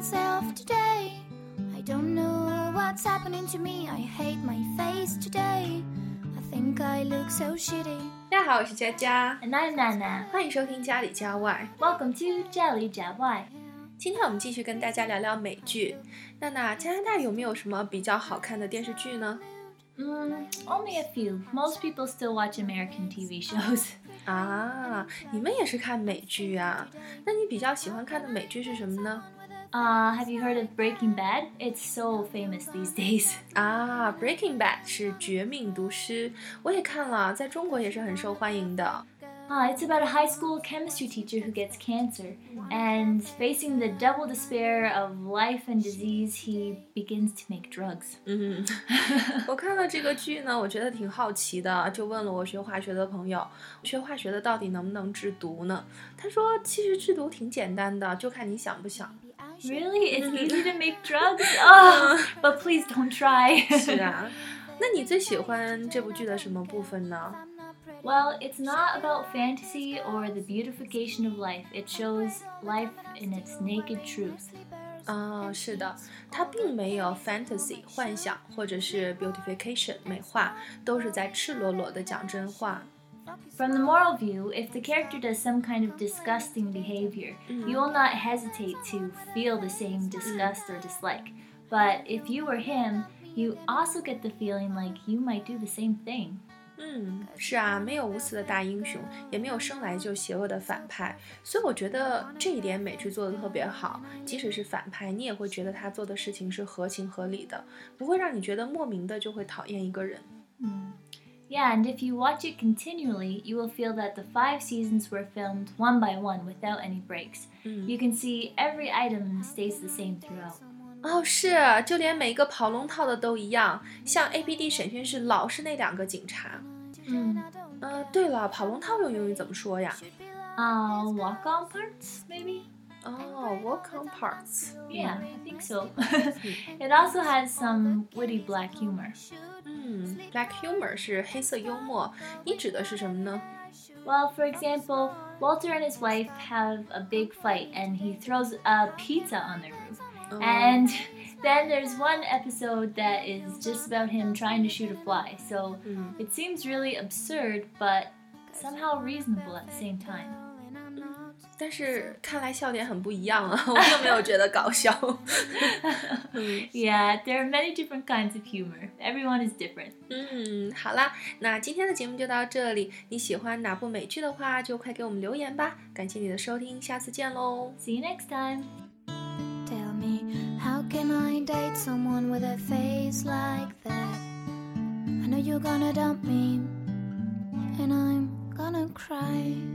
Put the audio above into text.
myself today. I don't know what's happening to me. I hate my face today. I think I look so shitty. 大家好，我是佳佳， And I'm Nana. 欢迎收听家里家外。 Welcome to 家里家外。今天我们继续跟大家聊聊美剧。娜娜，加拿大有没有什么比较好看的电视剧呢？ Mm, only a few. Most people still watch American TV shows. 啊，你们也是看美剧啊？那你比较喜欢看的美剧是什么呢？ Uh, have you heard of Breaking Bad? It's so famous these days. 啊，《Breaking Bad》是《绝命毒师》，我也看了，在中国也是很受欢迎的。 Uh, it's about a high school chemistry teacher who gets cancer, and facing the double despair of life and disease, he begins to make drugs. 嗯，我看了这个剧呢，我觉得挺好奇的，就问了我学化学的朋友，学化学的到底能不能制毒呢？他说，其实制毒挺简单的，就看你想不想。 Really? It's easy to make drugs? Oh, but please don't try. 是啊，那你最喜欢这部剧的什么部分呢？ Well, it's not about fantasy or the beautification of life. It shows life in its naked truth. 啊、是的，它并没有 fantasy 幻想或者是 beautification 美化，都是在赤裸裸的讲真话。 From the moral view, if the character does some kind of disgusting behavior, you will not hesitate to feel the same disgust or dislike. But if you were him, you also get the feeling like you might do the same thing. 嗯，是啊，没有无私的大英雄，也没有生来就邪恶的反派，所以我觉得这一点美剧做的特别好。即使是反派，你也会觉得他做的事情是合情合理的，不会让你觉得莫名的就会讨厌一个人。 Yeah, and if you watch it continually, you will feel that the five seasons were filmed one by one without any breaks. You can see every item stays the same throughout. 哦，是，就连每个跑龙套的都一样，像 A P D 审讯室老是那两个警察。 Mm. 呃，对了，跑龙套用英语怎么说呀？ Uh, walk on parts, maybe? 哦，walk on parts。 Yeah, I think so. it also has some witty black humor. 嗯，black humor 是黑色幽默，你指的是什么呢？ Well, for example, Walter and his wife have a big fight and he throws a pizza on their roof. And then there's one episode that is just about him trying to shoot a fly. So Mm. it seems really absurd, but somehow reasonable at the same time. 但是看来笑点很不一样啊，我并没有觉得搞笑。Yeah, there are many different kinds of humor. Everyone is different. 嗯，好啦，那今天的节目就到这里。你喜欢哪部美剧的话，就快给我们留言吧。感谢你的收听，下次见喽。See you next time. Tell me, how can I date someone with a face like that? I know you're gonna dump me, and I'm gonna cry.